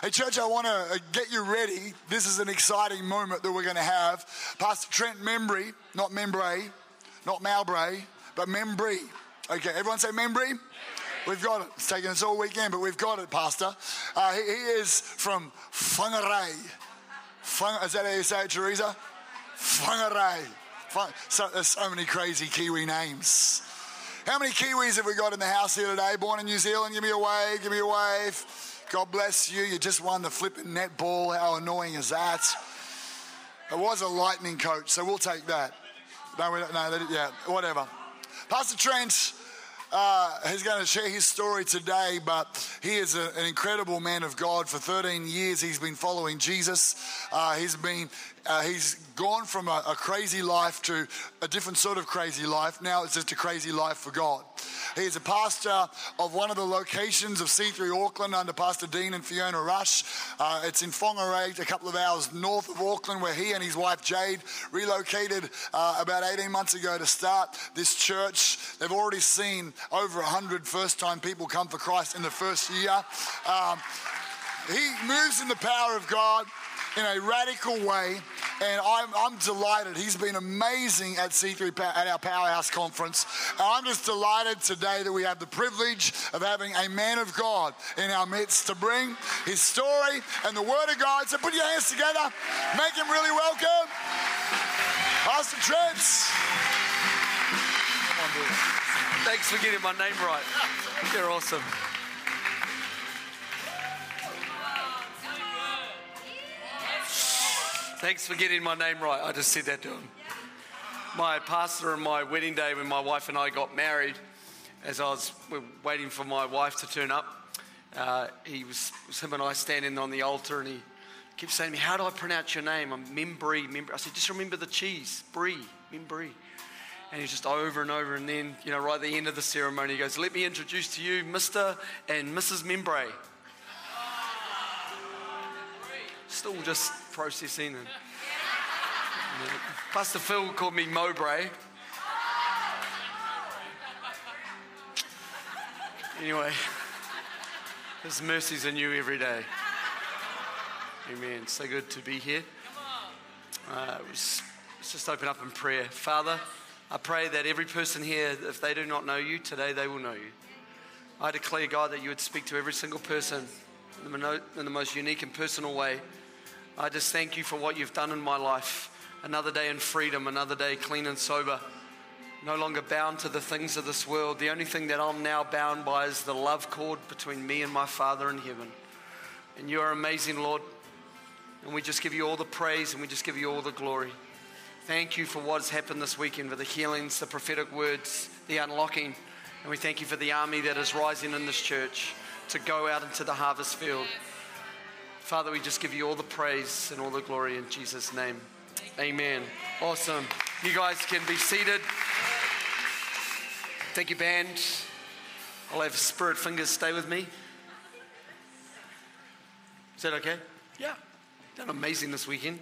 Hey, church, I want to get you ready. This is an exciting moment that we're going to have. Pastor Trent Membry, not Membray, not Mowbray, but Membry. Okay, everyone say Membry? We've got it. It's taken us all weekend, but we've got it, Pastor. Uh, he, he, is from Whangarei. Fung, is that how you say it, Teresa? Whangarei. Fung, so, there's so many crazy Kiwi names. How many Kiwis have we got in the house here today? Born in New Zealand? Give me a wave, give me a wave. God bless you. You just won the flipping netball. How annoying is that? It was a lightning coach, so we'll take that. No, we don't, no, yeah, whatever. Pastor Trent uh, he's going to share his story today, but he is a, an incredible man of God. For 13 years, he's been following Jesus. Uh, he's been uh, he's gone from a, a, crazy life to a different sort of crazy life. Now it's just a crazy life for God. He is a pastor of one of the locations of C3 Auckland under Pastor Dean and Fiona Rush. Uh, it's in Whangarei, a couple of hours north of Auckland, where he and his wife Jade relocated uh, about 18 months ago to start this church. They've already seen over 100 first time people come for Christ in the first year. Um, he moves in the power of God in a radical way. And I'm, I'm delighted. He's been amazing at C3 at our Powerhouse conference. And I'm just delighted today that we have the privilege of having a man of God in our midst to bring his story and the Word of God. So put your hands together, make him really welcome. Pastor Trent. Thanks for getting my name right. You're awesome. Thanks for getting my name right. I just said that to him. My pastor on my wedding day, when my wife and I got married, as I was waiting for my wife to turn up, uh, he was, was, him and I standing on the altar, and he kept saying to me, "How do I pronounce your name?" I'm. Membry. I said, "Just remember the cheese, brie, Membry." And he's just over and over, and then you know, right at the end of the ceremony, he goes, "Let me introduce to you, Mister and Mrs. Membray." Still just processing. And, Pastor Phil called me Mowbray. Anyway, His mercies are new every day. Amen. So good to be here. Uh, let's just open up in prayer. Father, I pray that every person here, if they do not know you, today they will know you. I declare, God, that you would speak to every single person in the most unique and personal way. I just thank you for what you've done in my life. Another day in freedom, another day clean and sober. No longer bound to the things of this world. The only thing that I'm now bound by is the love cord between me and my Father in heaven. And you are amazing, Lord. And we just give you all the praise and we just give you all the glory. Thank you for what has happened this weekend, for the healings, the prophetic words, the unlocking. And we thank you for the army that is rising in this church to go out into the harvest field. Father, we just give you all the praise and all the glory in Jesus' name. Amen. Awesome. You guys can be seated. Thank you, band. I'll have spirit fingers stay with me. Is that okay? Yeah. Done amazing this weekend.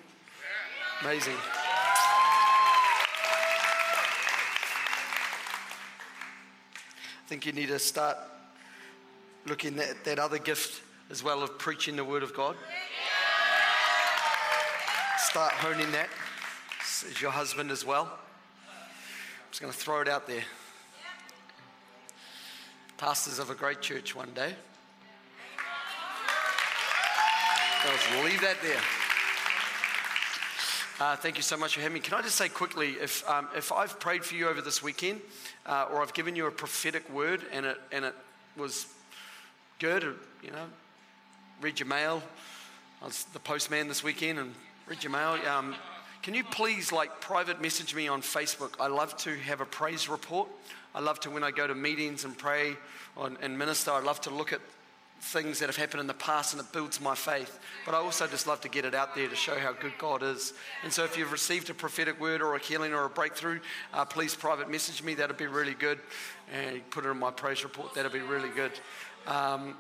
Amazing. I think you need to start looking at that other gift as well of preaching the Word of God. Start honing that as your husband as well. I'm just going to throw it out there. Pastors of a great church one day. I'll leave that there. Uh, thank you so much for having me. Can I just say quickly, if, um, if I've prayed for you over this weekend, uh, or I've given you a prophetic word and it, and it was good, or, you know, read your mail. I was the postman this weekend and read your mail. Um, can you please like private message me on Facebook? I love to have a praise report. I love to when I go to meetings and pray on, and minister. I love to look at things that have happened in the past and it builds my faith. But I also just love to get it out there to show how good God is. And so if you've received a prophetic word or a healing or a breakthrough, uh, please private message me. That'd be really good. And put it in my praise report. That'd be really good. Um,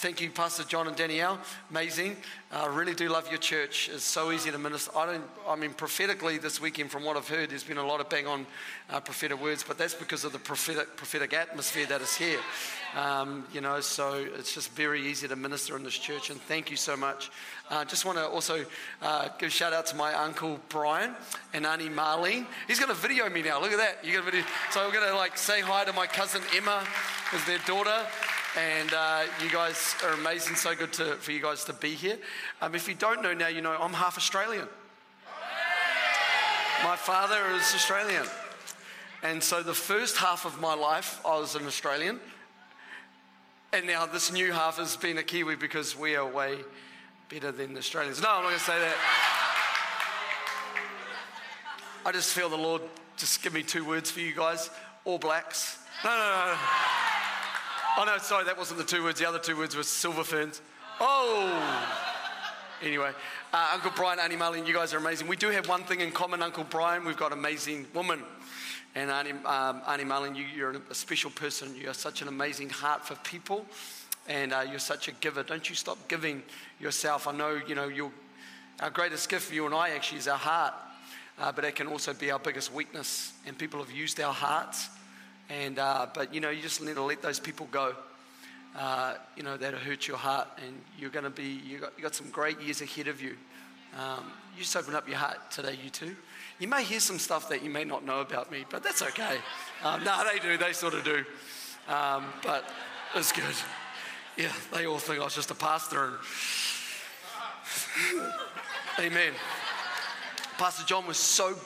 Thank you, Pastor John and Danielle. Amazing. I uh, really do love your church. It's so easy to minister. I don't. I mean, prophetically, this weekend, from what I've heard, there's been a lot of bang on uh, prophetic words, but that's because of the prophetic prophetic atmosphere that is here. Um, you know, so it's just very easy to minister in this church. And thank you so much. I uh, just want to also uh, give a shout out to my uncle Brian and Auntie Marlene. He's going to video me now. Look at that. You got video. So we're going to like say hi to my cousin Emma, who's their daughter. And uh, you guys are amazing. So good to, for you guys to be here. Um, if you don't know now, you know I'm half Australian. My father is Australian. And so the first half of my life, I was an Australian. And now this new half has been a Kiwi because we are way better than Australians. No, I'm not going to say that. I just feel the Lord just give me two words for you guys All Blacks. No, no, no. Oh, no, sorry, that wasn't the two words. The other two words were silver ferns. Oh! Anyway, uh, Uncle Brian, Auntie Marlene, you guys are amazing. We do have one thing in common, Uncle Brian. We've got amazing woman. And Auntie, um, Auntie Marlene, you, you're a special person. You have such an amazing heart for people. And uh, you're such a giver. Don't you stop giving yourself. I know, you know, your, our greatest gift for you and I actually is our heart. Uh, but it can also be our biggest weakness. And people have used our hearts and, uh, but, you know, you just need to let those people go, uh, you know, that hurt your heart. And you're going to be, you got, you got some great years ahead of you. Um, you just open up your heart today, you too. You may hear some stuff that you may not know about me, but that's okay. Um, no, they do. They sort of do. Um, but it's good. Yeah, they all think I was just a pastor. And Amen. Pastor John was so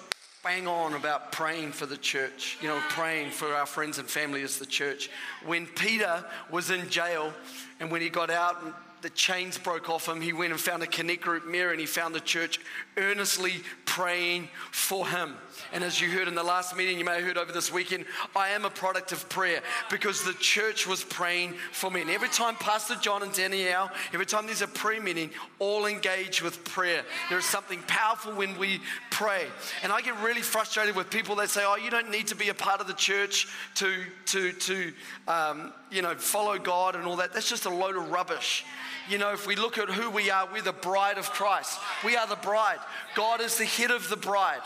bang on about praying for the church, you know, praying for our friends and family as the church. When Peter was in jail and when he got out and the chains broke off him, he went and found a connect group mirror and he found the church earnestly praying for him. And as you heard in the last meeting, you may have heard over this weekend, I am a product of prayer because the church was praying for me. And every time Pastor John and Danielle, every time there's a prayer meeting, all engage with prayer. There is something powerful when we pray. And I get really frustrated with people that say, oh, you don't need to be a part of the church to, to, to um, you know, follow God and all that. That's just a load of rubbish you know, if we look at who we are, we're the bride of Christ. We are the bride. God is the head of the bride,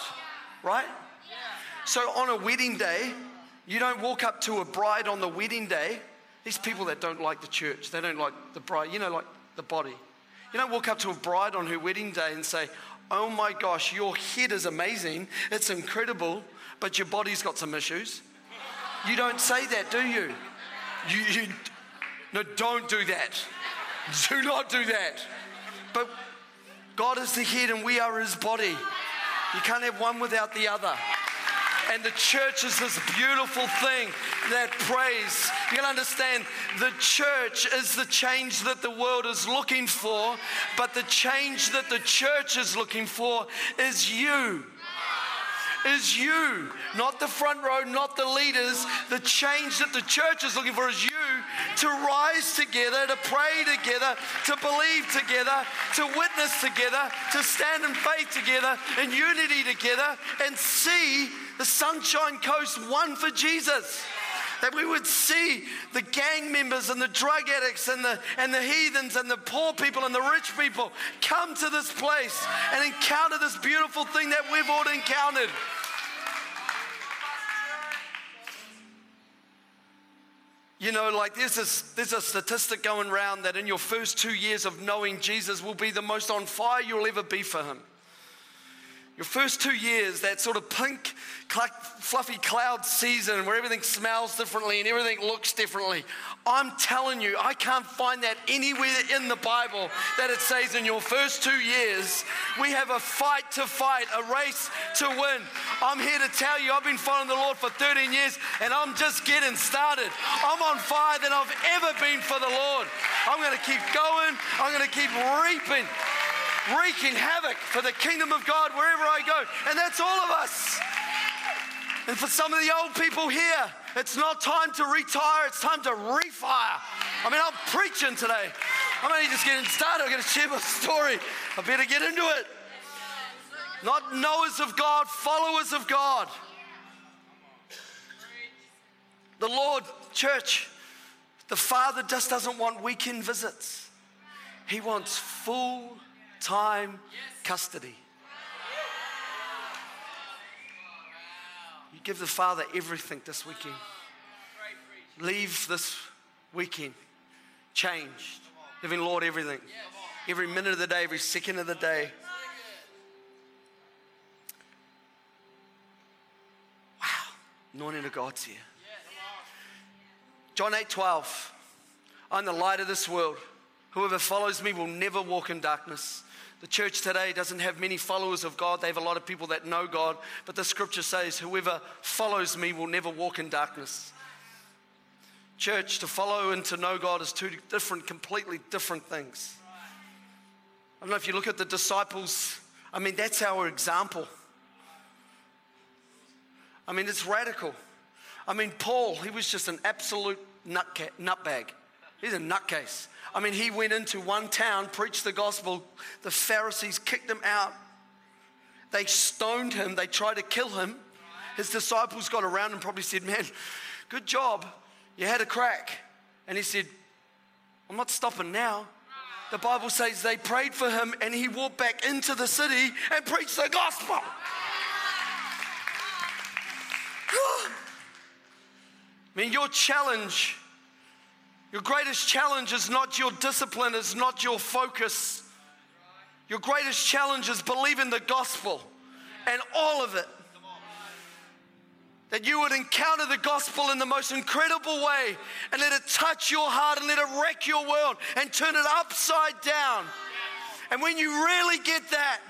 right? So on a wedding day, you don't walk up to a bride on the wedding day. These people that don't like the church, they don't like the bride, you know, like the body. You don't walk up to a bride on her wedding day and say, Oh my gosh, your head is amazing, it's incredible, but your body's got some issues. You don't say that, do you? You, you no, don't do that. Do not do that. But God is the head and we are his body. You can't have one without the other. And the church is this beautiful thing that prays. You can understand the church is the change that the world is looking for, but the change that the church is looking for is you is you, not the front row, not the leaders. The change that the church is looking for is you to rise together, to pray together, to believe together, to witness together, to stand in faith together, in unity together, and see the Sunshine Coast won for Jesus that we would see the gang members and the drug addicts and the, and the heathens and the poor people and the rich people come to this place and encounter this beautiful thing that we've all encountered. You know, like there's a, there's a statistic going around that in your first two years of knowing Jesus will be the most on fire you'll ever be for him. Your first two years, that sort of pink, fluffy cloud season where everything smells differently and everything looks differently. I'm telling you, I can't find that anywhere in the Bible that it says in your first two years, we have a fight to fight, a race to win. I'm here to tell you, I've been following the Lord for 13 years and I'm just getting started. I'm on fire than I've ever been for the Lord. I'm going to keep going, I'm going to keep reaping wreaking havoc for the kingdom of God wherever I go. And that's all of us. And for some of the old people here, it's not time to retire, it's time to refire. I mean, I'm preaching today. I'm only just getting started. I'm going to share my story. I better get into it. Not knowers of God, followers of God. The Lord, church, The Father just doesn't want weekend visits, He wants full time custody. You give the Father everything this weekend. Leave this weekend changed. Living Lord everything. Every minute of the day, every second of the day. Wow. Anointing of God's here. John 8 12. I'm the light of this world. Whoever follows me will never walk in darkness. The church today doesn't have many followers of God. They have a lot of people that know God. But the scripture says, Whoever follows me will never walk in darkness. Church, to follow and to know God is two different, completely different things. I don't know if you look at the disciples, I mean, that's our example. I mean, it's radical. I mean, Paul, he was just an absolute nutbag. He's a nutcase. I mean, he went into one town, preached the gospel. The Pharisees kicked him out. They stoned him. They tried to kill him. His disciples got around and probably said, Man, good job. You had a crack. And he said, I'm not stopping now. The Bible says they prayed for him and he walked back into the city and preached the gospel. I mean, your challenge your greatest challenge is not your discipline, is not your focus. Your greatest challenge is believing the gospel and all of it. That you would encounter the gospel in the most incredible way and let it touch your heart and let it wreck your world and turn it upside down. And when you really get that,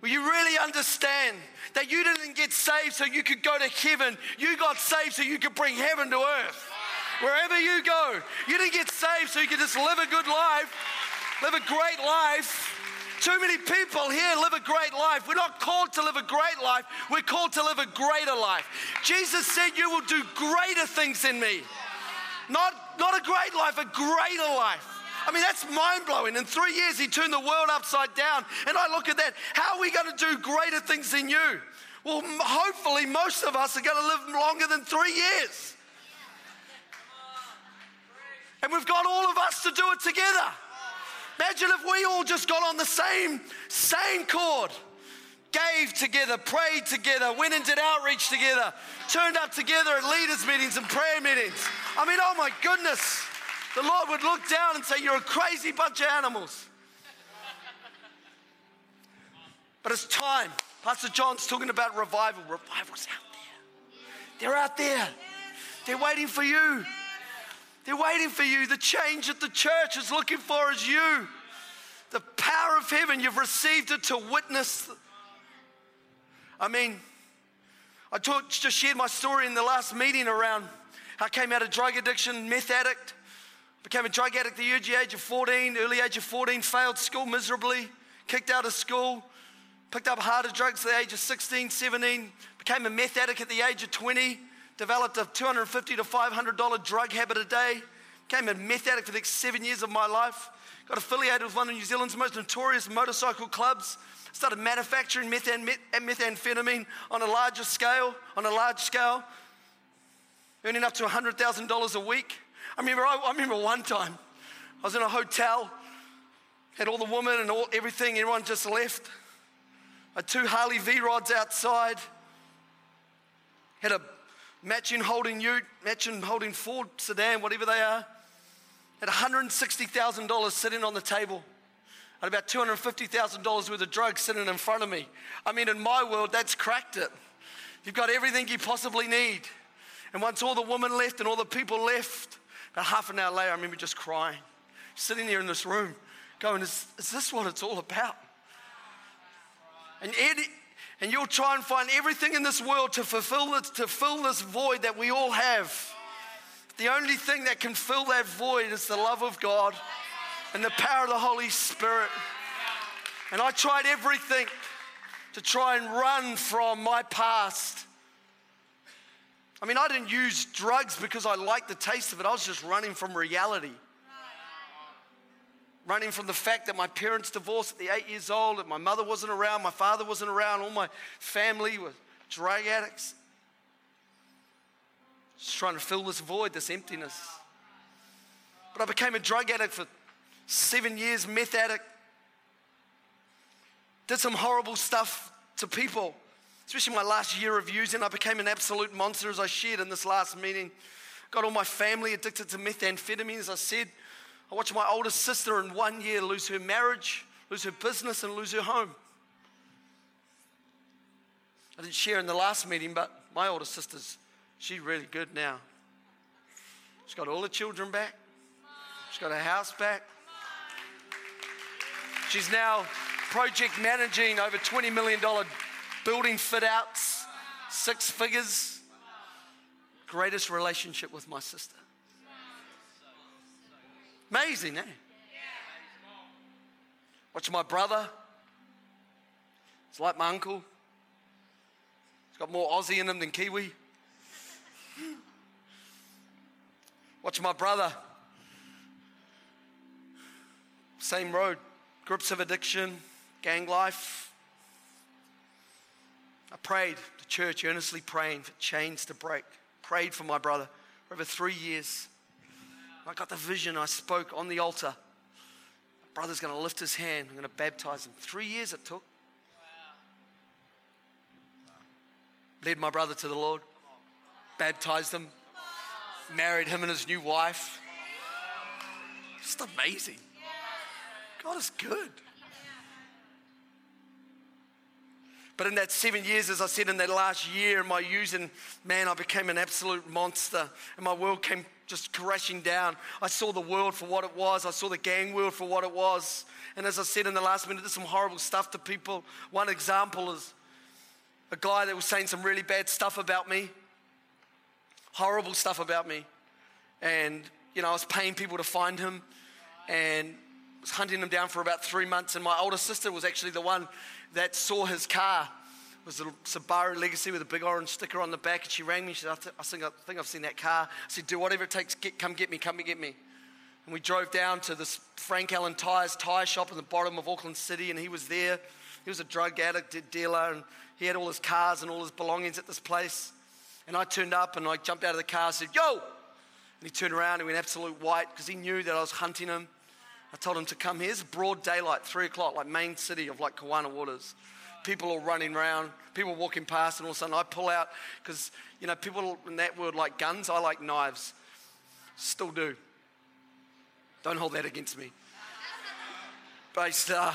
when you really understand that you didn't get saved so you could go to heaven, you got saved so you could bring heaven to earth wherever you go. You didn't get saved so you could just live a good life, live a great life. Too many people here live a great life. We're not called to live a great life, we're called to live a greater life. Jesus said, You will do greater things in me. Not, not a great life, a greater life. I mean, that's mind blowing. In three years, he turned the world upside down. And I look at that. How are we going to do greater things than you? Well, hopefully, most of us are going to live longer than three years. And we've got all of us to do it together. Imagine if we all just got on the same, same chord, gave together, prayed together, went and did outreach together, turned up together at leaders' meetings and prayer meetings. I mean, oh my goodness, the Lord would look down and say, You're a crazy bunch of animals. But it's time. Pastor John's talking about revival. Revival's out there. They're out there. They're waiting for you. They're waiting for you. The change that the church is looking for is you. The power of heaven, you've received it to witness. I mean, I talked, just shared my story in the last meeting around I came out of drug addiction, meth addict, became a drug addict at the age of 14, early age of 14, failed school miserably, kicked out of school, picked up harder drugs at the age of 16, 17, became a meth addict at the age of 20, developed a 250 to $500 drug habit a day, became a meth addict for the next seven years of my life, got affiliated with one of New Zealand's most notorious motorcycle clubs, started manufacturing methamphetamine on a larger scale, on a large scale, earning up to $100,000 a week. I remember, I, I remember one time, I was in a hotel, had all the women and all, everything, everyone just left. I had two Harley V rods outside, had a matching Holden ute, matching Holden Ford sedan, whatever they are, had $160,000 sitting on the table. And about $250,000 worth of drugs sitting in front of me. I mean, in my world, that's cracked it. You've got everything you possibly need. And once all the women left and all the people left, about half an hour later, I remember just crying, sitting there in this room, going, Is, is this what it's all about? And Eddie, and you'll try and find everything in this world to fulfill this, to fill this void that we all have. The only thing that can fill that void is the love of God and the power of the Holy Spirit. And I tried everything to try and run from my past. I mean, I didn't use drugs because I liked the taste of it, I was just running from reality running from the fact that my parents divorced at the eight years old, that my mother wasn't around, my father wasn't around, all my family were drug addicts. Just trying to fill this void, this emptiness. But I became a drug addict for seven years, meth addict. Did some horrible stuff to people, especially my last year of using. I became an absolute monster, as I shared in this last meeting. Got all my family addicted to methamphetamine, as I said. I watched my oldest sister in one year lose her marriage, lose her business, and lose her home. I didn't share in the last meeting, but my oldest sister's, she's really good now. She's got all the children back. She's got her house back. She's now project managing over $20 million building fit outs, six figures. Greatest relationship with my sister. Amazing, eh? Watch my brother. It's like my uncle. He's got more Aussie in him than Kiwi. Watch my brother. Same road. Grips of addiction, gang life. I prayed, the church earnestly praying for chains to break. Prayed for my brother for over three years. I got the vision, I spoke on the altar. My brother's going to lift his hand, I'm going to baptize him. Three years it took. Led my brother to the Lord, baptized him, married him and his new wife. Just amazing. God is good. But in that seven years, as I said, in that last year, my using, man, I became an absolute monster. And my world came just crashing down. I saw the world for what it was. I saw the gang world for what it was. And as I said in the last minute, there's some horrible stuff to people. One example is a guy that was saying some really bad stuff about me, horrible stuff about me. And, you know, I was paying people to find him and was hunting him down for about three months. And my older sister was actually the one that saw his car. Was a Subaru Legacy with a big orange sticker on the back. And she rang me. She said, I, th- I, think, I think I've seen that car. I said, do whatever it takes. Get, come get me. Come and get me. And we drove down to this Frank Allan Tyres tire shop in the bottom of Auckland City. And he was there. He was a drug addict dealer. And he had all his cars and all his belongings at this place. And I turned up and I jumped out of the car and said, Yo! And he turned around and went absolute white because he knew that I was hunting him. I told him to come here. It's broad daylight, three o'clock, like main city of like Kawana Waters. People are running around, people walking past, and all of a sudden I pull out because, you know, people in that world like guns. I like knives. Still do. Don't hold that against me. But uh,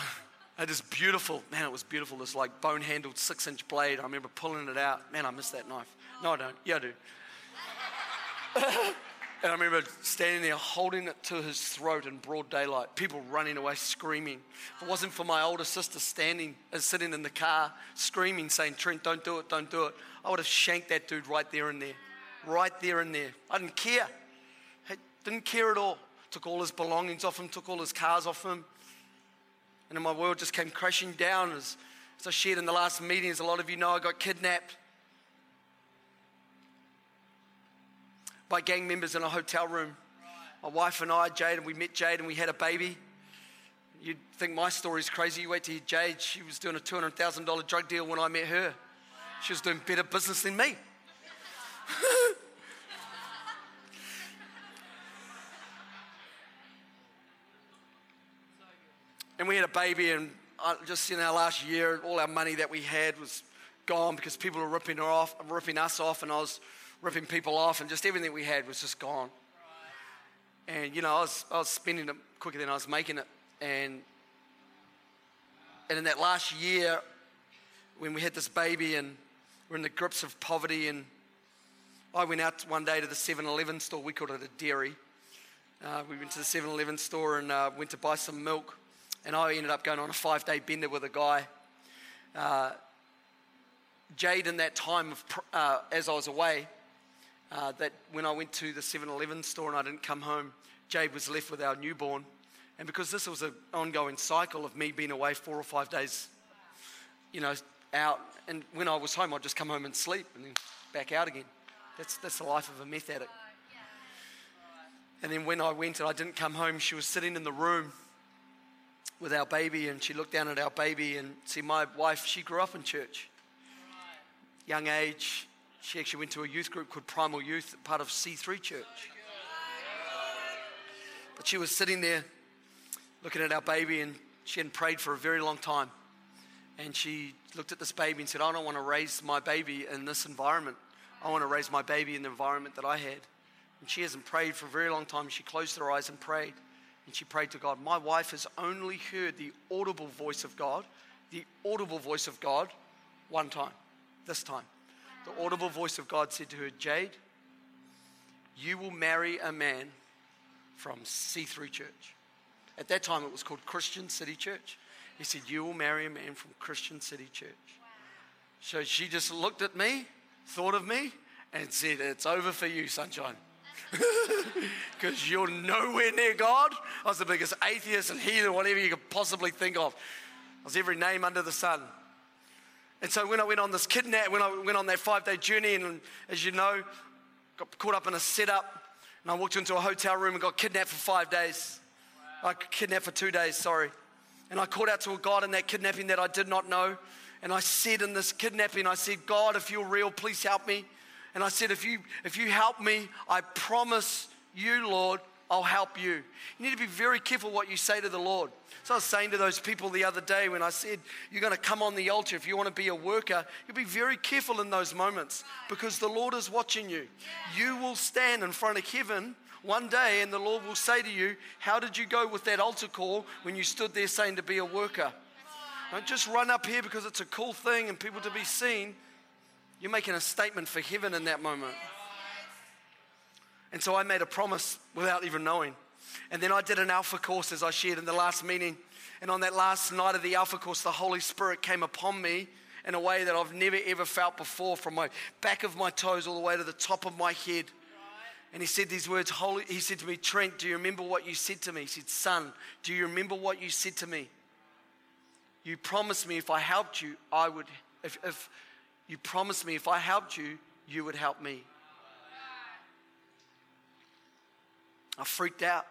it is beautiful. Man, it was beautiful. This like bone handled six inch blade. I remember pulling it out. Man, I miss that knife. No, I don't. Yeah, I do. And I remember standing there holding it to his throat in broad daylight, people running away screaming. If it wasn't for my older sister standing and sitting in the car screaming, saying, Trent, don't do it, don't do it, I would have shanked that dude right there and there. Right there and there. I didn't care. I didn't care at all. Took all his belongings off him, took all his cars off him. And then my world just came crashing down. As, as I shared in the last meeting, as a lot of you know, I got kidnapped. By gang members in a hotel room. My wife and I, Jade, and we met Jade and we had a baby. You'd think my story's crazy. You wait to hear Jade. She was doing a $200,000 drug deal when I met her. She was doing better business than me. and we had a baby, and I, just in our last year, all our money that we had was gone because people were ripping her off, ripping us off, and I was ripping people off, and just everything we had was just gone. And you know, I was, I was spending it quicker than I was making it. And and in that last year, when we had this baby and we're in the grips of poverty, and I went out one day to the 7-Eleven store. We called it a dairy. Uh, we went to the 7-Eleven store and uh, went to buy some milk, and I ended up going on a five-day bender with a guy. Uh, Jade, in that time of uh, as I was away, uh, that when I went to the 7 Eleven store and I didn't come home, Jade was left with our newborn. And because this was an ongoing cycle of me being away four or five days, you know, out, and when I was home, I'd just come home and sleep and then back out again. That's, that's the life of a meth addict. And then when I went and I didn't come home, she was sitting in the room with our baby and she looked down at our baby and see my wife, she grew up in church. Young age, she actually went to a youth group called Primal Youth, part of C3 Church. But she was sitting there looking at our baby, and she hadn't prayed for a very long time. And she looked at this baby and said, I don't want to raise my baby in this environment. I want to raise my baby in the environment that I had. And she hasn't prayed for a very long time. She closed her eyes and prayed. And she prayed to God. My wife has only heard the audible voice of God, the audible voice of God, one time, this time. The audible voice of God said to her, Jade, you will marry a man from C3 Church. At that time, it was called Christian City Church. He said, You will marry a man from Christian City Church. So she just looked at me, thought of me, and said, It's over for you, sunshine. Because you're nowhere near God. I was the biggest atheist and heathen, whatever you could possibly think of. I was every name under the sun. And so when I went on this kidnap, when I went on that five day journey, and as you know, got caught up in a setup, and I walked into a hotel room and got kidnapped for five days. I kidnapped for two days, sorry. And I called out to a God in that kidnapping that I did not know. And I said in this kidnapping, I said, God, if you're real, please help me. And I said, if you, if you help me, I promise you, Lord, I'll help you. You need to be very careful what you say to the Lord. So I was saying to those people the other day when I said, You're going to come on the altar if you want to be a worker, you'll be very careful in those moments because the Lord is watching you. You will stand in front of heaven one day and the Lord will say to you, How did you go with that altar call when you stood there saying to be a worker? Don't just run up here because it's a cool thing and people to be seen. You're making a statement for heaven in that moment. And so I made a promise without even knowing. And then I did an alpha course as I shared in the last meeting. And on that last night of the alpha course, the Holy Spirit came upon me in a way that I've never ever felt before from my back of my toes all the way to the top of my head. And he said these words, Holy, he said to me, Trent, do you remember what you said to me? He said, Son, do you remember what you said to me? You promised me if I helped you, I would, if, if you promised me if I helped you, you would help me. I freaked out.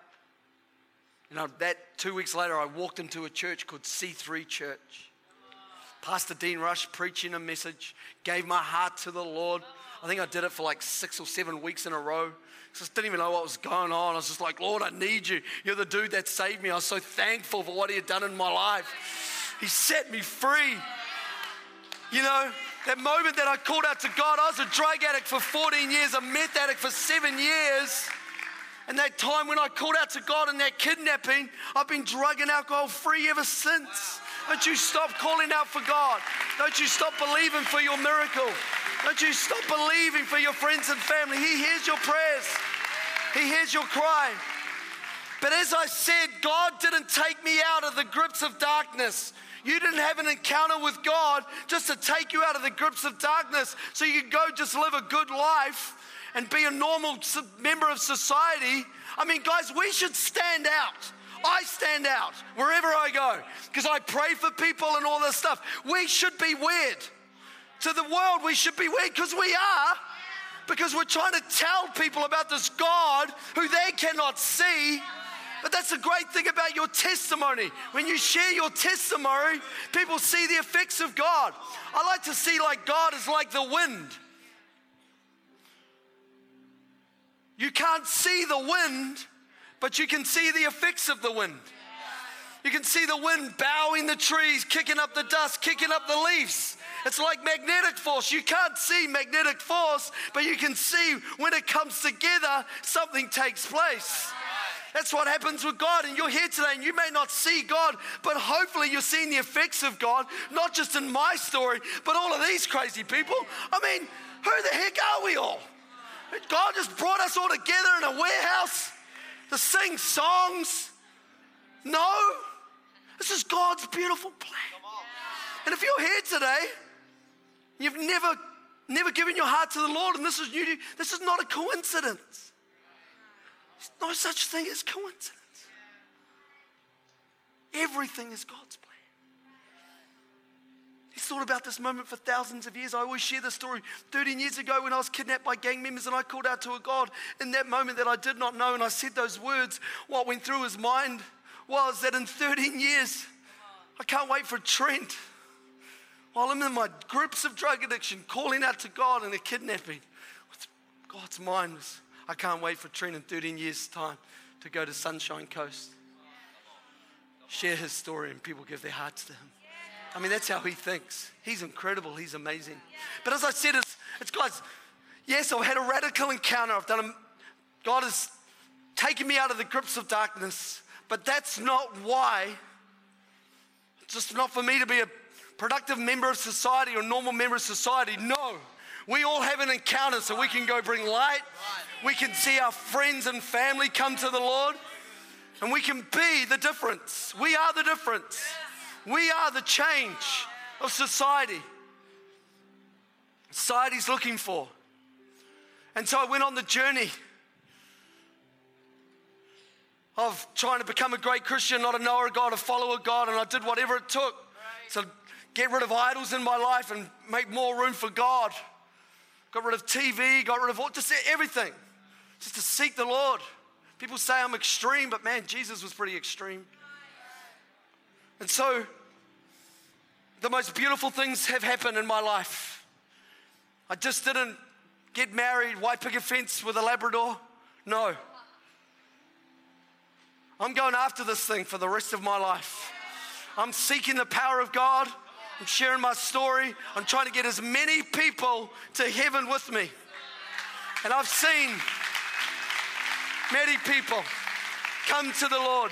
You know, that two weeks later, I walked into a church called C3 Church. Pastor Dean Rush preaching a message, gave my heart to the Lord. I think I did it for like six or seven weeks in a row. I just didn't even know what was going on. I was just like, Lord, I need you. You're the dude that saved me. I was so thankful for what He had done in my life. He set me free. You know, that moment that I called out to God, I was a drug addict for 14 years, a meth addict for seven years. And that time when I called out to God in that kidnapping, I've been drug and alcohol free ever since. Don't you stop calling out for God. Don't you stop believing for your miracle. Don't you stop believing for your friends and family. He hears your prayers, He hears your cry. But as I said, God didn't take me out of the grips of darkness. You didn't have an encounter with God just to take you out of the grips of darkness so you could go just live a good life and be a normal member of society. I mean, guys, we should stand out. I stand out wherever I go because I pray for people and all this stuff. We should be weird to the world, we should be weird because we are. Because we're trying to tell people about this God who they cannot see. But that's the great thing about your testimony. When you share your testimony, people see the effects of God. I like to see like God is like the wind. You can't see the wind, but you can see the effects of the wind. You can see the wind bowing the trees, kicking up the dust, kicking up the leaves. It's like magnetic force. You can't see magnetic force, but you can see when it comes together, something takes place. That's what happens with God. And you're here today and you may not see God, but hopefully you're seeing the effects of God, not just in my story, but all of these crazy people. I mean, who the heck are we all? God just brought us all together in a warehouse to sing songs. No, this is God's beautiful plan. And if you're here today You've never, never given your heart to the Lord, and this is new. This is not a coincidence. There's no such thing as coincidence. Everything is God's plan. He's thought about this moment for thousands of years. I always share this story. 13 years ago, when I was kidnapped by gang members and I called out to a God in that moment that I did not know, and I said those words, what went through his mind was that in 13 years, I can't wait for Trent while I'm in my grips of drug addiction, calling out to God in a kidnapping, God's mind was, I can't wait for Trent in 13 years' time to go to Sunshine Coast, share his story, and people give their hearts to him. I mean, that's how he thinks. He's incredible. He's amazing. But as I said, it's, it's guys, yes, I've had a radical encounter. I've done a, God has taken me out of the grips of darkness. But that's not why, it's just not for me to be a productive member of society or normal member of society. No. We all have an encounter so we can go bring light. We can see our friends and family come to the Lord. And we can be the difference. We are the difference. We are the change of society. Society's looking for. And so I went on the journey of trying to become a great Christian, not a knower of God, a follower of God, and I did whatever it took to get rid of idols in my life and make more room for God. Got rid of TV, got rid of all, just everything, just to seek the Lord. People say I'm extreme, but man, Jesus was pretty extreme. And so, the most beautiful things have happened in my life. I just didn't get married, white picket fence with a Labrador. No. I'm going after this thing for the rest of my life. I'm seeking the power of God. I'm sharing my story. I'm trying to get as many people to heaven with me. And I've seen many people come to the Lord.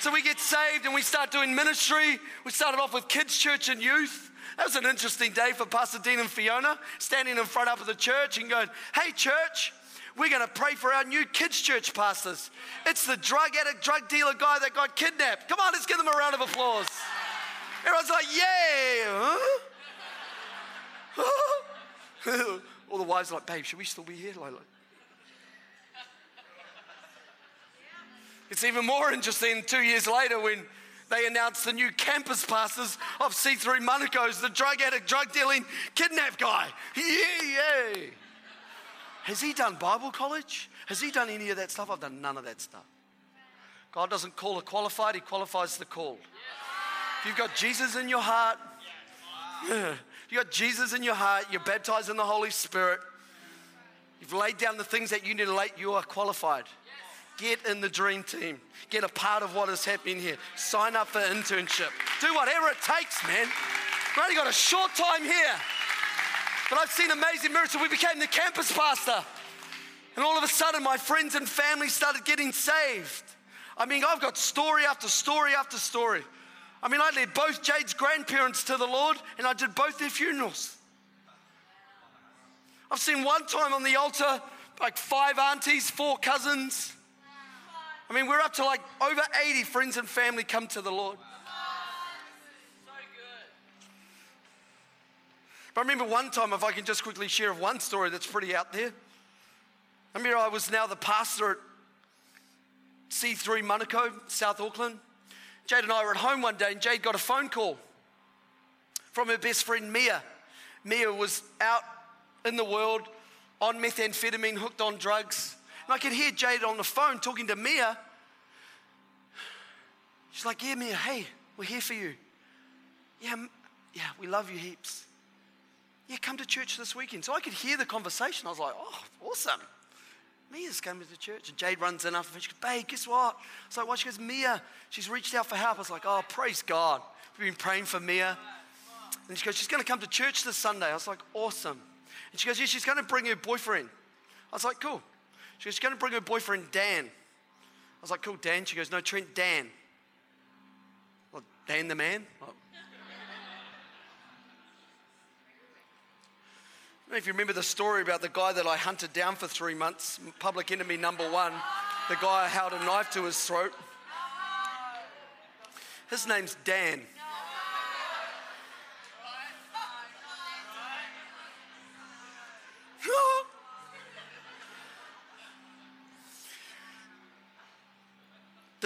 So we get saved and we start doing ministry. We started off with kids' church and youth. That was an interesting day for Pastor Dean and Fiona, standing in front of the church and going, Hey, church, we're going to pray for our new kids' church pastors. It's the drug addict, drug dealer guy that got kidnapped. Come on, let's give them a round of applause. Everyone's like, Yay! Huh? All the wives are like, Babe, should we still be here? Like, It's even more interesting two years later when they announced the new campus pastors of C3 Manukau's, the drug addict, drug dealing, kidnap guy. Yeah. Has he done Bible college? Has he done any of that stuff? I've done none of that stuff. God doesn't call a qualified, He qualifies the called. If you've got Jesus in your heart, you got Jesus in your heart, you're baptized in the Holy Spirit, you've laid down the things that you need to lay, you are qualified. Get in the dream team. Get a part of what is happening here. Sign up for internship. Do whatever it takes, man. We've only got a short time here. But I've seen amazing miracles. We became the campus pastor. And all of a sudden, my friends and family started getting saved. I mean, I've got story after story after story. I mean, I led both Jade's grandparents to the Lord, and I did both their funerals. I've seen one time on the altar, like five aunties, four cousins. I mean, we're up to like over 80 friends and family come to the Lord. So good. But I remember one time, if I can just quickly share one story that's pretty out there. I remember I was now the pastor at C3 Manukau, South Auckland. Jade and I were at home one day, and Jade got a phone call from her best friend Mia. Mia was out in the world on methamphetamine, hooked on drugs. And I could hear Jade on the phone talking to Mia. She's like, Yeah, Mia, hey, we're here for you. Yeah, yeah, we love you heaps. Yeah, come to church this weekend. So I could hear the conversation. I was like, Oh, awesome. Mia's coming to church. And Jade runs in after me. She goes, Babe, guess what? I was like, What? She goes, Mia, she's reached out for help. I was like, Oh, praise God. We've been praying for Mia. And she goes, She's going to come to church this Sunday. I was like, Awesome. And she goes, Yeah, she's going to bring her boyfriend. I was like, Cool. She goes, She's going to bring her boyfriend, Dan. I was like, Cool, Dan. She goes, No, Trent, Dan. Well, Dan the man? If you remember the story about the guy that I hunted down for three months, public enemy number one, the guy I held a knife to his throat. His name's Dan.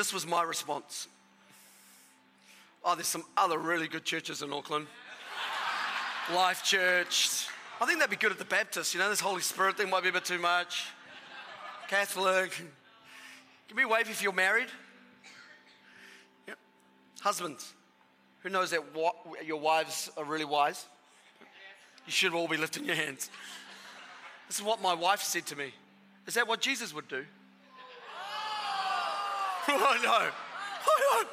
This was my response. Oh, there's some other really good churches in Auckland. Life Church. I think that'd be good at the Baptist. You know, this Holy Spirit thing might be a bit too much. Catholic. Give me a wave if you're married. Yep. Husbands, who knows that your wives are really wise? You should all be lifting your hands. This is what my wife said to me. Is that what Jesus would do? I know. I know.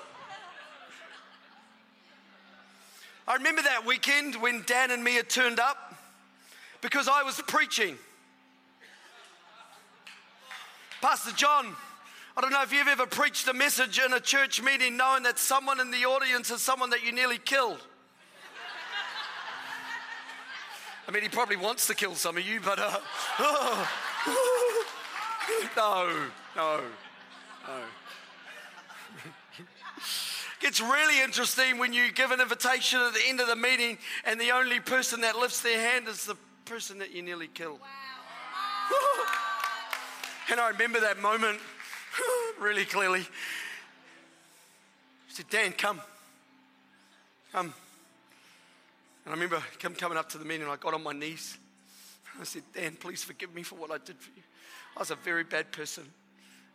I remember that weekend when Dan and Mia turned up because I was preaching. Pastor John, I don't know if you've ever preached a message in a church meeting knowing that someone in the audience is someone that you nearly killed. I mean, he probably wants to kill some of you, but uh, no, no, no. Gets really interesting when you give an invitation at the end of the meeting and the only person that lifts their hand is the person that you nearly killed. and I remember that moment really clearly. I said, Dan, come. Come. And I remember him coming up to the meeting and I got on my knees. I said, Dan, please forgive me for what I did for you. I was a very bad person.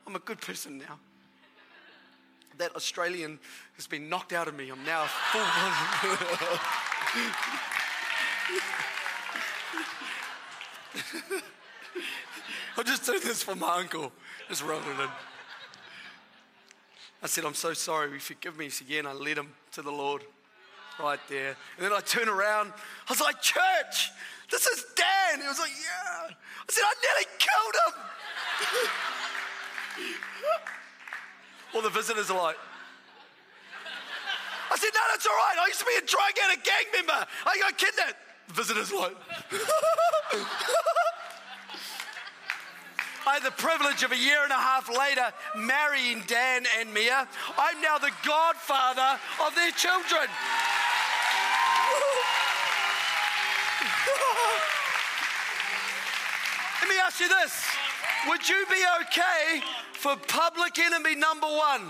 I'm a good person now that Australian has been knocked out of me. I'm now full. I'll just do this for my uncle. Just roll it in. I said, I'm so sorry. Will you forgive me? He said, Yeah, and I led him to the Lord right there. And then I turned around. I was like, Church, this is Dan. He was like, Yeah. I said, I nearly killed him. All the visitors are like, I said, no, that's all right. I used to be a drug addict a gang member. I got kidnapped. Visitors are like, I had the privilege of a year and a half later marrying Dan and Mia. I'm now the godfather of their children. Let me ask you this Would you be okay for public enemy number one,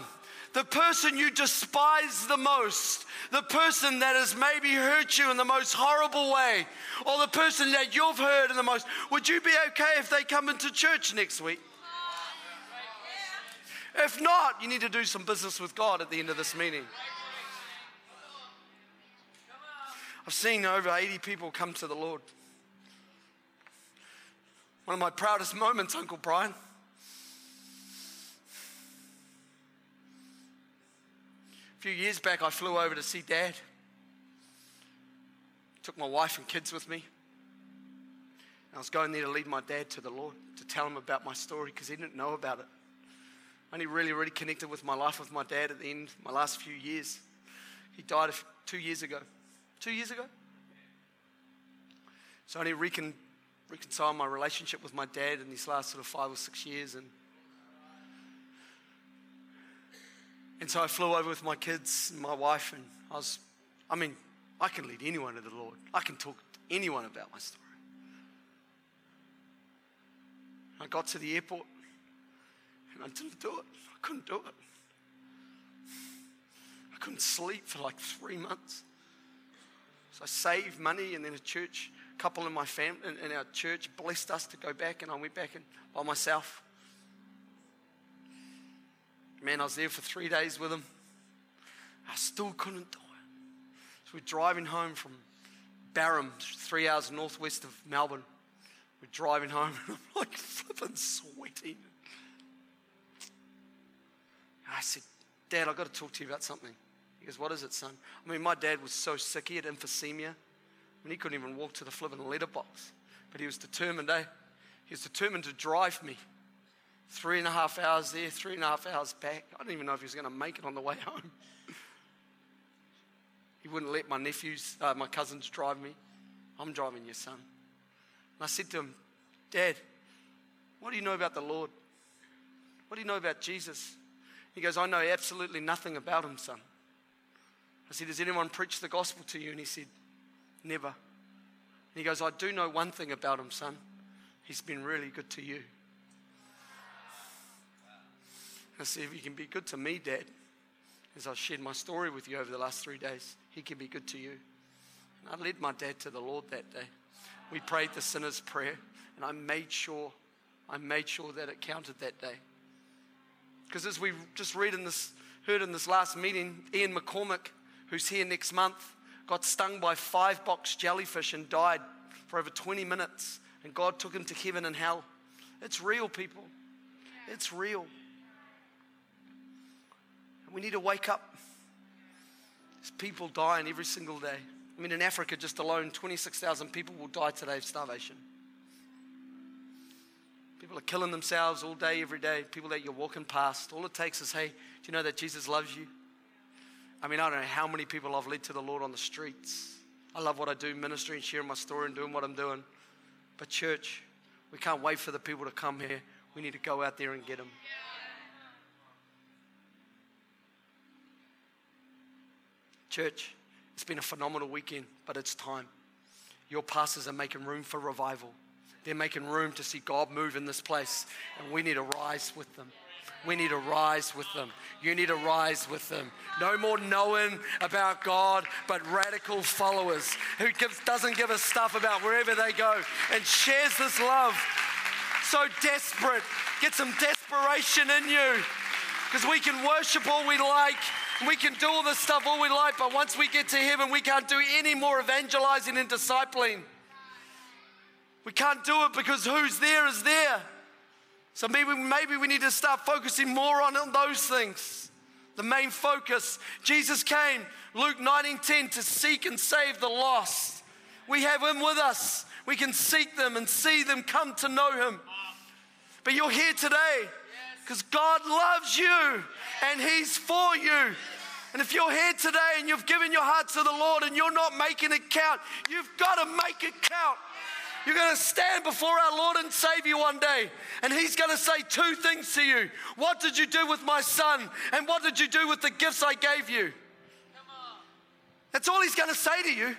the person you despise the most, the person that has maybe hurt you in the most horrible way, or the person that you've hurt in the most, would you be okay if they come into church next week? If not, you need to do some business with God at the end of this meeting. I've seen over 80 people come to the Lord. One of my proudest moments, Uncle Brian, few years back, I flew over to see dad. Took my wife and kids with me. I was going there to lead my dad to the Lord, to tell him about my story because he didn't know about it. I only really, really connected with my life with my dad at the end, my last few years. He died two years ago. Two years ago? So I only recon, reconciled my relationship with my dad in these last sort of five or six years. And And so I flew over with my kids and my wife, and I was, I mean, I can lead anyone to the Lord. I can talk to anyone about my story. I got to the airport and I didn't do it. I couldn't do it. I couldn't sleep for like three months. So I saved money, and then a church couple in my family, in, our church, blessed us to go back, and I went back and, by myself. Man, I was there for three days with him. I still couldn't do it. So we're driving home from Barham, three hours northwest of Melbourne. We're driving home, and I'm like flipping sweating. And I said, Dad, I've got to talk to you about something. He goes, What is it, son? I mean, my dad was so sick, he had emphysema. I mean, he couldn't even walk to the flipping letterbox. But he was determined, eh? He was determined to drive me Three and a half hours there, three and a half hours back. I didn't even know if he was going to make it on the way home. he wouldn't let my nephews, uh, my cousins drive me. I'm driving your son. And I said to him, Dad, what do you know about the Lord? What do you know about Jesus? He goes, I know absolutely nothing about him, son. I said, Has anyone preached the gospel to you? And he said, Never. And he goes, I do know one thing about him, son. He's been really good to you. I said, if you can be good to me, Dad, as I shared my story with you over the last three days, he can be good to you. And I led my dad to the Lord that day. We prayed the sinner's prayer, and I made sure, I made sure that it counted that day. Because as we just read in this, heard in this last meeting, Ian McCormack, who's here next month, got stung by five box jellyfish and died for over 20 minutes. And God took him to heaven and hell. It's real, people. It's real. We need to wake up. There's people dying every single day. I mean, in Africa, just alone, 26,000 people will die today of starvation. People are killing themselves all day, every day. People that you're walking past. All it takes is, hey, do you know that Jesus loves you? I mean, I don't know how many people I've led to the Lord on the streets. I love what I do, ministry and sharing my story and doing what I'm doing. But, church, we can't wait for the people to come here. We need to go out there and get them. Church, it's been a phenomenal weekend, but it's time. Your pastors are making room for revival. They're making room to see God move in this place, and we need to rise with them. We need to rise with them. You need to rise with them. No more knowing about God, but radical followers who gives, doesn't give a stuff about wherever they go and shares this love. So desperate. Get some desperation in you because we can worship all we like we can do all this stuff all we like, but once we get to heaven, we can't do any more evangelizing and discipling. We can't do it because who's there is there. So maybe, maybe we need to start focusing more on those things. The main focus. Jesus came, Luke 19:10, to seek and save the lost. We have him with us. We can seek them and see them come to know him. But you're here today because God loves you and He's for you. And if you're here today and you've given your heart to the Lord and you're not making it count, you've got to make it count. You're going to stand before our Lord and Savior one day, and He's going to say two things to you What did you do with my son? And what did you do with the gifts I gave you? That's all He's going to say to you.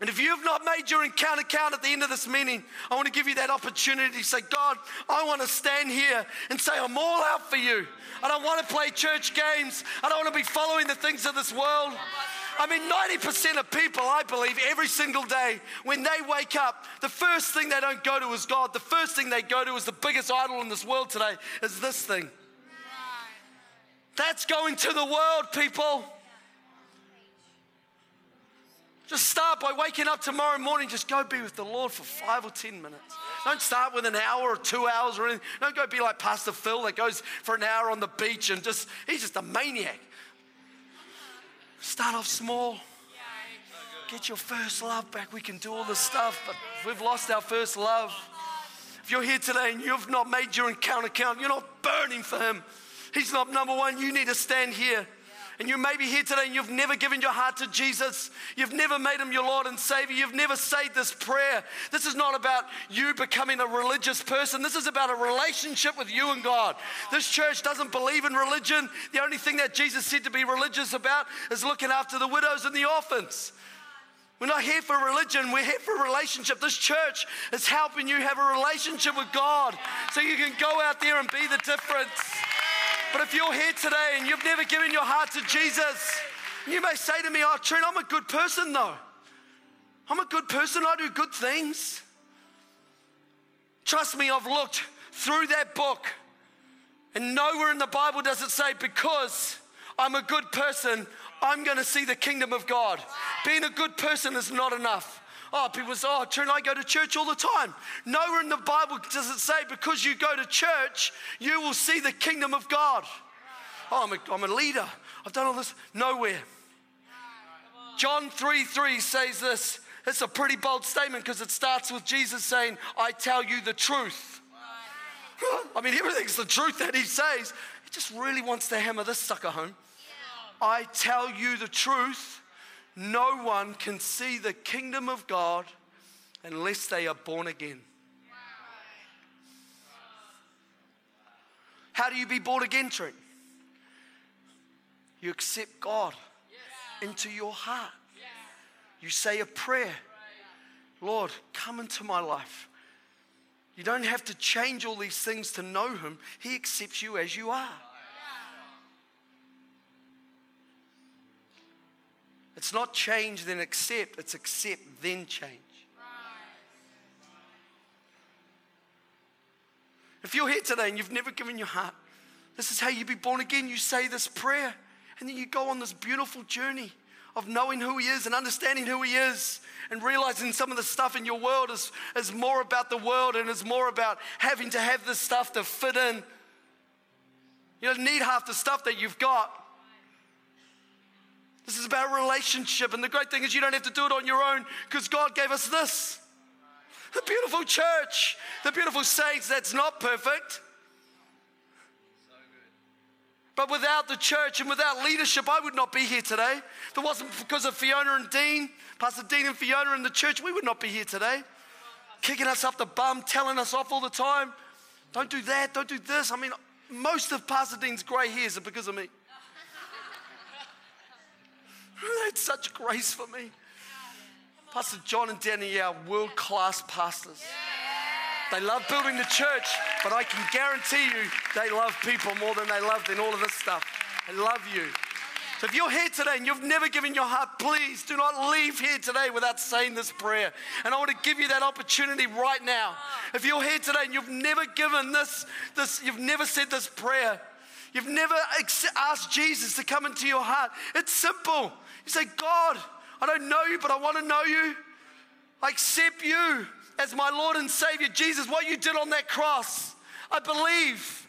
And if you have not made your encounter count at the end of this meeting, I want to give you that opportunity to say, God, I want to stand here and say, I'm all out for you. I don't want to play church games. I don't want to be following the things of this world. I mean, 90% of people, I believe, every single day, when they wake up, the first thing they don't go to is God. The first thing they go to is the biggest idol in this world today, is this thing. That's going to the world, people. Just start by waking up tomorrow morning. Just go be with the Lord for five or 10 minutes. Don't start with an hour or two hours or anything. Don't go be like Pastor Phil that goes for an hour on the beach and just, he's just a maniac. Start off small. Get your first love back. We can do all this stuff, but we've lost our first love. If you're here today and you've not made your encounter count, you're not burning for Him. He's not number one. You need to stand here and you may be here today and you've never given your heart to Jesus, you've never made him your Lord and Savior, you've never said this prayer. This is not about you becoming a religious person, this is about a relationship with you and God. This church doesn't believe in religion. The only thing that Jesus said to be religious about is looking after the widows and the orphans. We're not here for religion, we're here for a relationship. This church is helping you have a relationship with God so you can go out there and be the difference. But if you're here today and you've never given your heart to Jesus, you may say to me, Oh, Trent, I'm a good person though. I'm a good person, I do good things. Trust me, I've looked through that book, and nowhere in the Bible does it say, Because I'm a good person, I'm going to see the kingdom of God. Being a good person is not enough. Oh, people say, oh, Trent, I go to church all the time. Nowhere in the Bible does it say because you go to church, you will see the kingdom of God. Oh, I'm a, I'm a leader. I've done all this. Nowhere. John 3 3 says this. It's a pretty bold statement because it starts with Jesus saying, I tell you the truth. I mean, everything's the truth that he says. He just really wants to hammer this sucker home. I tell you the truth no one can see the kingdom of God unless they are born again. How do you be born again, Trent? You accept God into your heart. You say a prayer Lord, come into my life. You don't have to change all these things to know Him, He accepts you as you are. It's not change then accept, it's accept then change. If you're here today and you've never given your heart, this is how you be born again. You say this prayer, and then you go on this beautiful journey of knowing who He is and understanding who He is, and realizing some of the stuff in your world is, is more about the world and is more about having to have this stuff to fit in You don't need half the stuff that you've got. This is about relationship. And the great thing is, you don't have to do it on your own because God gave us this the beautiful church, the beautiful saints that's not perfect. But without the church and without leadership, I would not be here today. If it wasn't because of Fiona and Dean, Pastor Dean and Fiona and the church, we would not be here today. Kicking us up the bum, telling us off all the time. Don't do that, don't do this. I mean, most of Pastor Dean's grey hairs are because of me. Had such grace for me. Pastor John and Danny are world class pastors. They love building the church, but I can guarantee you they love people more than they love in all of this stuff. They love you. So if you're here today and you've never given your heart, please do not leave here today without saying this prayer. And I want to give you that opportunity right now. If you're here today and you've never given this, this you've never said this prayer, you've never asked Jesus to come into your heart, it's simple. Say, God, I don't know you, but I want to know you. I accept you as my Lord and Savior. Jesus, what you did on that cross, I believe.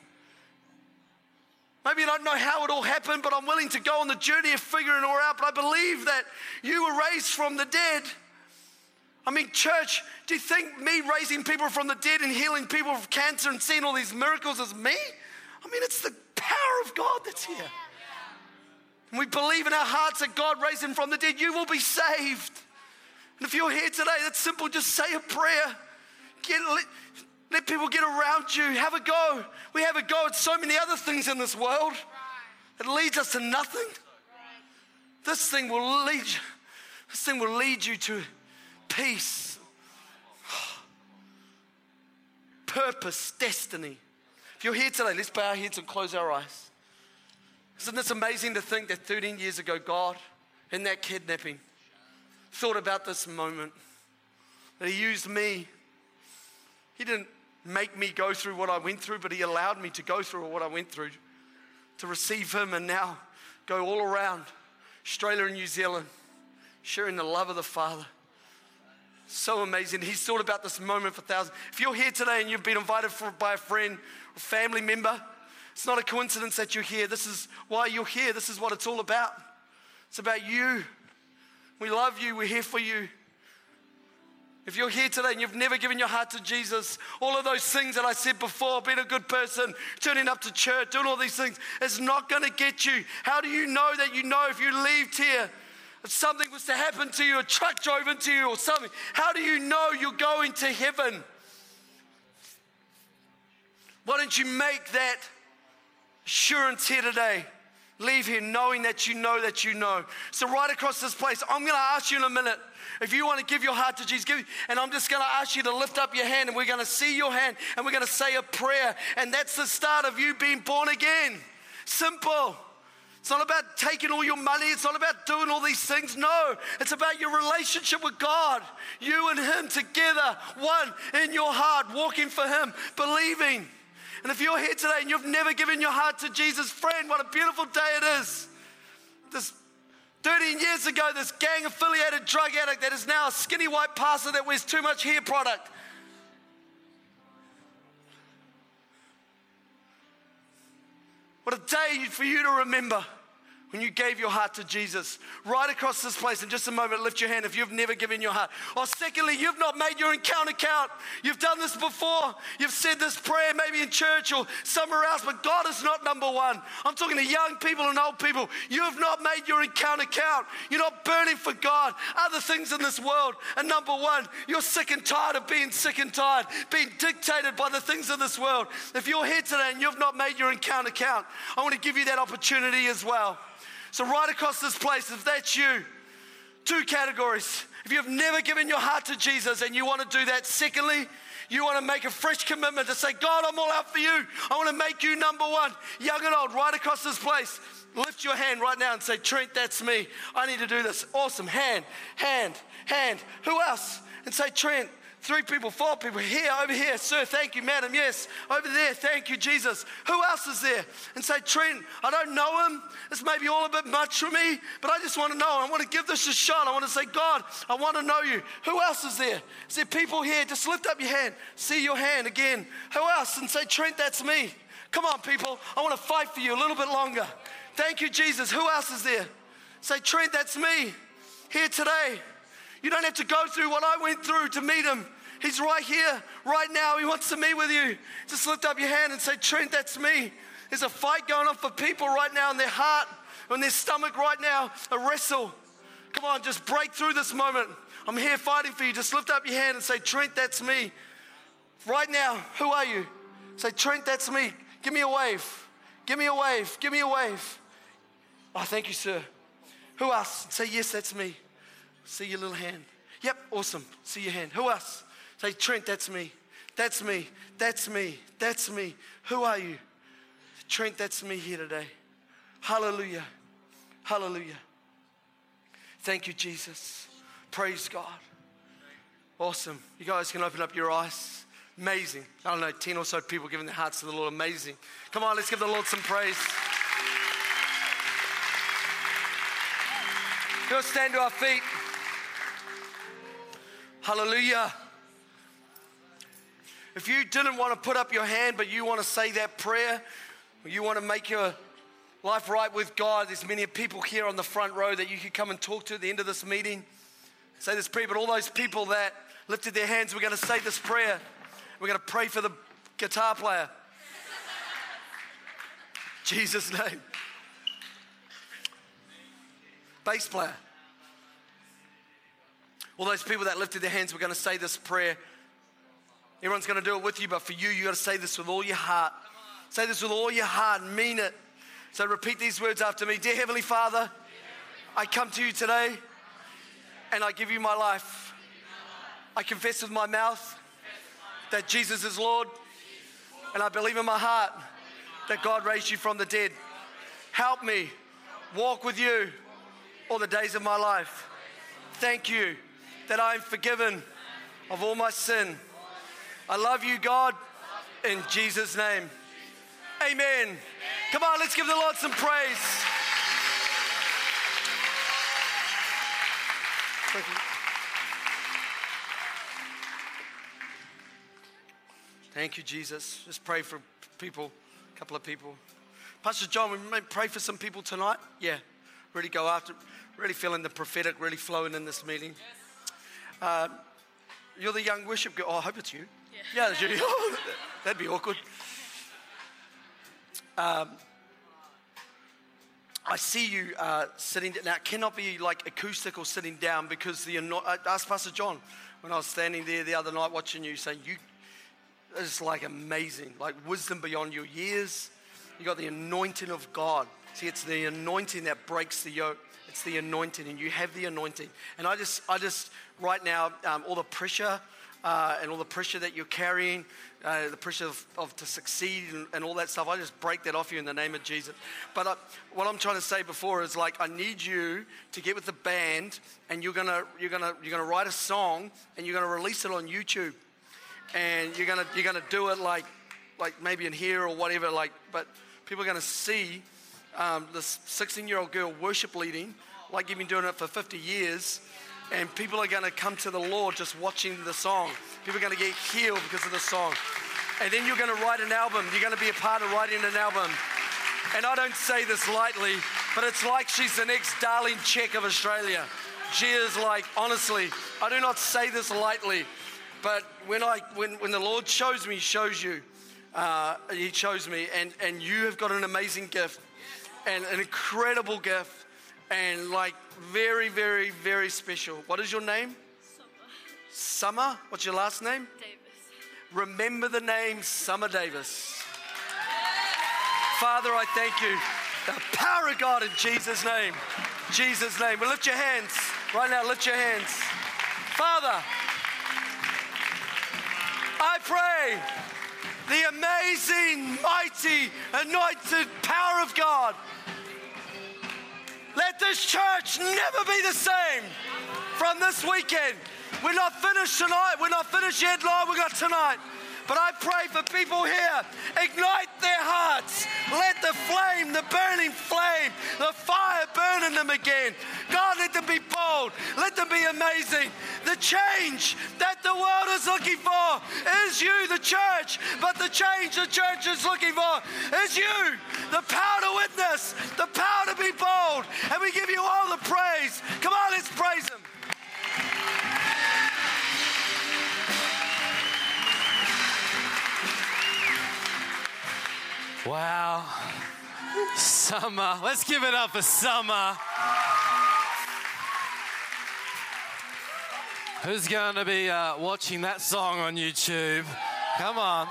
Maybe I don't know how it all happened, but I'm willing to go on the journey of figuring it all out. But I believe that you were raised from the dead. I mean, church, do you think me raising people from the dead and healing people of cancer and seeing all these miracles is me? I mean, it's the power of God that's here. And we believe in our hearts that God raised him from the dead, you will be saved. And if you're here today, that's simple. Just say a prayer. Get, let, let people get around you. Have a go. We have a go at so many other things in this world. It leads us to nothing. This thing will lead you. This thing will lead you to peace, purpose, destiny. If you're here today, let's bow our heads and close our eyes. Isn't this amazing to think that 13 years ago, God, in that kidnapping, thought about this moment. That He used me. He didn't make me go through what I went through, but He allowed me to go through what I went through to receive Him and now go all around Australia and New Zealand, sharing the love of the Father. So amazing. He's thought about this moment for thousands. If you're here today and you've been invited for, by a friend or family member, it's not a coincidence that you're here. This is why you're here. This is what it's all about. It's about you we love you. We're here for you. If you're here today and you've never given your heart to Jesus, all of those things that I said before, being a good person, turning up to church, doing all these things, it's not going to get you. How do you know that you know if you leave here, if something was to happen to you, a truck drove into you or something, how do you know you're going to heaven? Why don't you make that assurance here today? leave here knowing that you know that you know. So, right across this place, I'm going to ask you in a minute if you want to give your heart to Jesus, give, and I'm just going to ask you to lift up your hand, and we're going to see your hand, and we're going to say a prayer, and that's the start of you being born again. Simple. It's not about taking all your money. It's not about doing all these things. No, it's about your relationship with God. You and Him together, one in your heart, walking for Him, believing. And if you're here today and you've never given your heart to Jesus, friend, what a beautiful day it is. This 13 years ago, this gang affiliated drug addict that is now a skinny white pastor that wears too much hair product. What a day for you to remember when you gave your heart to Jesus. Right across this place, in just a moment, lift your hand if you've never given your heart. Or secondly, you've not made your encounter count. You've done this before. You've said this prayer maybe in church or somewhere else, but God is not number one. I'm talking to young people and old people. You have not made your encounter count. You're not burning for God. Other things in this world are number one. You're sick and tired of being sick and tired, being dictated by the things of this world. If you're here today and you've not made your encounter count, I want to give you that opportunity as well. So, right across this place, if that's you, two categories. If you've never given your heart to Jesus and you want to do that, secondly, you want to make a fresh commitment to say, God, I'm all out for you. I want to make you number one, young and old, right across this place. Lift your hand right now and say, Trent, that's me. I need to do this. Awesome. Hand, hand, hand. Who else? And say, Trent, Three people, four people, here, over here. Sir, thank you, madam. Yes, over there. Thank you, Jesus. Who else is there? And say, Trent, I don't know him. This may be all a bit much for me, but I just want to know. I want to give this a shot. I want to say, God, I want to know you. Who else is there? Is there people here? Just lift up your hand. See your hand again. Who else? And say, Trent, that's me. Come on, people. I want to fight for you a little bit longer. Thank you, Jesus. Who else is there? Say, Trent, that's me here today. You don't have to go through what I went through to meet him. He's right here, right now. He wants to meet with you. Just lift up your hand and say, Trent, that's me. There's a fight going on for people right now in their heart, in their stomach right now, a wrestle. Come on, just break through this moment. I'm here fighting for you. Just lift up your hand and say, Trent, that's me. Right now, who are you? Say, Trent, that's me. Give me a wave. Give me a wave. Give me a wave. Oh, thank you, sir. Who else? Say, yes, that's me. See your little hand. Yep, awesome. See your hand. Who else? Say, Trent, that's me. That's me. That's me. That's me. Who are you? Trent, that's me here today. Hallelujah. Hallelujah. Thank you, Jesus. Praise God. Awesome. You guys can open up your eyes. Amazing. I don't know, 10 or so people giving their hearts to the Lord. Amazing. Come on, let's give the Lord some praise. Let's stand to our feet. Hallelujah. If you didn't want to put up your hand, but you want to say that prayer, you want to make your life right with God, there's many people here on the front row that you could come and talk to at the end of this meeting. Say this prayer, but all those people that lifted their hands, we're going to say this prayer. We're going to pray for the guitar player. Jesus' name. Bass player. All those people that lifted their hands, we're going to say this prayer. Everyone's going to do it with you, but for you, you got to say this with all your heart. Say this with all your heart, and mean it. So repeat these words after me Dear Heavenly Father, I come to you today and I give you my life. I confess with my mouth that Jesus is Lord, and I believe in my heart that God raised you from the dead. Help me walk with you all the days of my life. Thank you that I am forgiven of all my sin. I love you, God, in Jesus' name. Amen. Come on, let's give the Lord some praise. Thank you. Thank you, Jesus. Just pray for people, a couple of people. Pastor John, we may pray for some people tonight. Yeah, really go after, really feeling the prophetic, really flowing in this meeting. Uh, you're the young worship girl. Oh, I hope it's you. Yeah, yeah you. That'd be awkward. Um, I see you uh, sitting now. It cannot be like acoustic or sitting down because the. I asked Pastor John when I was standing there the other night watching you, saying you it's like amazing, like wisdom beyond your years. You got the anointing of God. See, it's the anointing that breaks the yoke. It's the anointing, and you have the anointing. And I just, I just, right now, um, all the pressure uh, and all the pressure that you're carrying, uh, the pressure of, of to succeed and, and, all that stuff, I just break that off you in the name of Jesus. But uh, what I'm trying to say before is like, I need you to get with the band, and you're gonna, you're gonna, you're gonna write a song, and you're gonna release it on YouTube and you're gonna you're gonna do it like like maybe in here or whatever like but people are gonna see um, this 16 year old girl worship leading like you've been doing it for 50 years and people are gonna come to the lord just watching the song. People are gonna get healed because of the song. And then you're gonna write an album. You're gonna be a part of writing an album. And i don't say this lightly but it's like she's the next Darlene Zschech of australia. She is like honestly i do not say this lightly but when, I, when, when the Lord shows me, shows you, uh, He shows me, and, and you have got an amazing gift and an incredible gift and like very, very, very special. What is your name? Summer. Summer? What's your last name? Davis. Remember the name Summer Davis. Father, I thank you. The power of God in Jesus' name. Jesus' name. Well, lift your hands. Right now, lift your hands. Father, I pray the amazing, mighty, anointed power of God. Let this church never be the same from this weekend. We're not finished tonight. We're not finished yet, Lord. We got tonight. But I pray for people here. Ignite their hearts. Let the flame, the burning flame, the fire burn in them again. God, let them be bold. Let them be amazing. The change that the world is looking for is you, the church. But the change the church is looking for is you. The power to witness, the power to be bold. And we give you all the praise. Come on, let's praise Him. Wow. Summer. Let's give it up for summer. Who's going to be uh, watching that song on YouTube? Come on.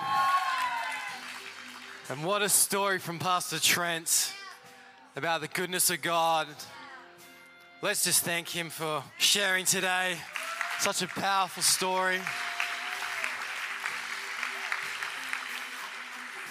And what a story from Pastor Trent about the goodness of God. Let's just thank him for sharing today. Such a powerful story.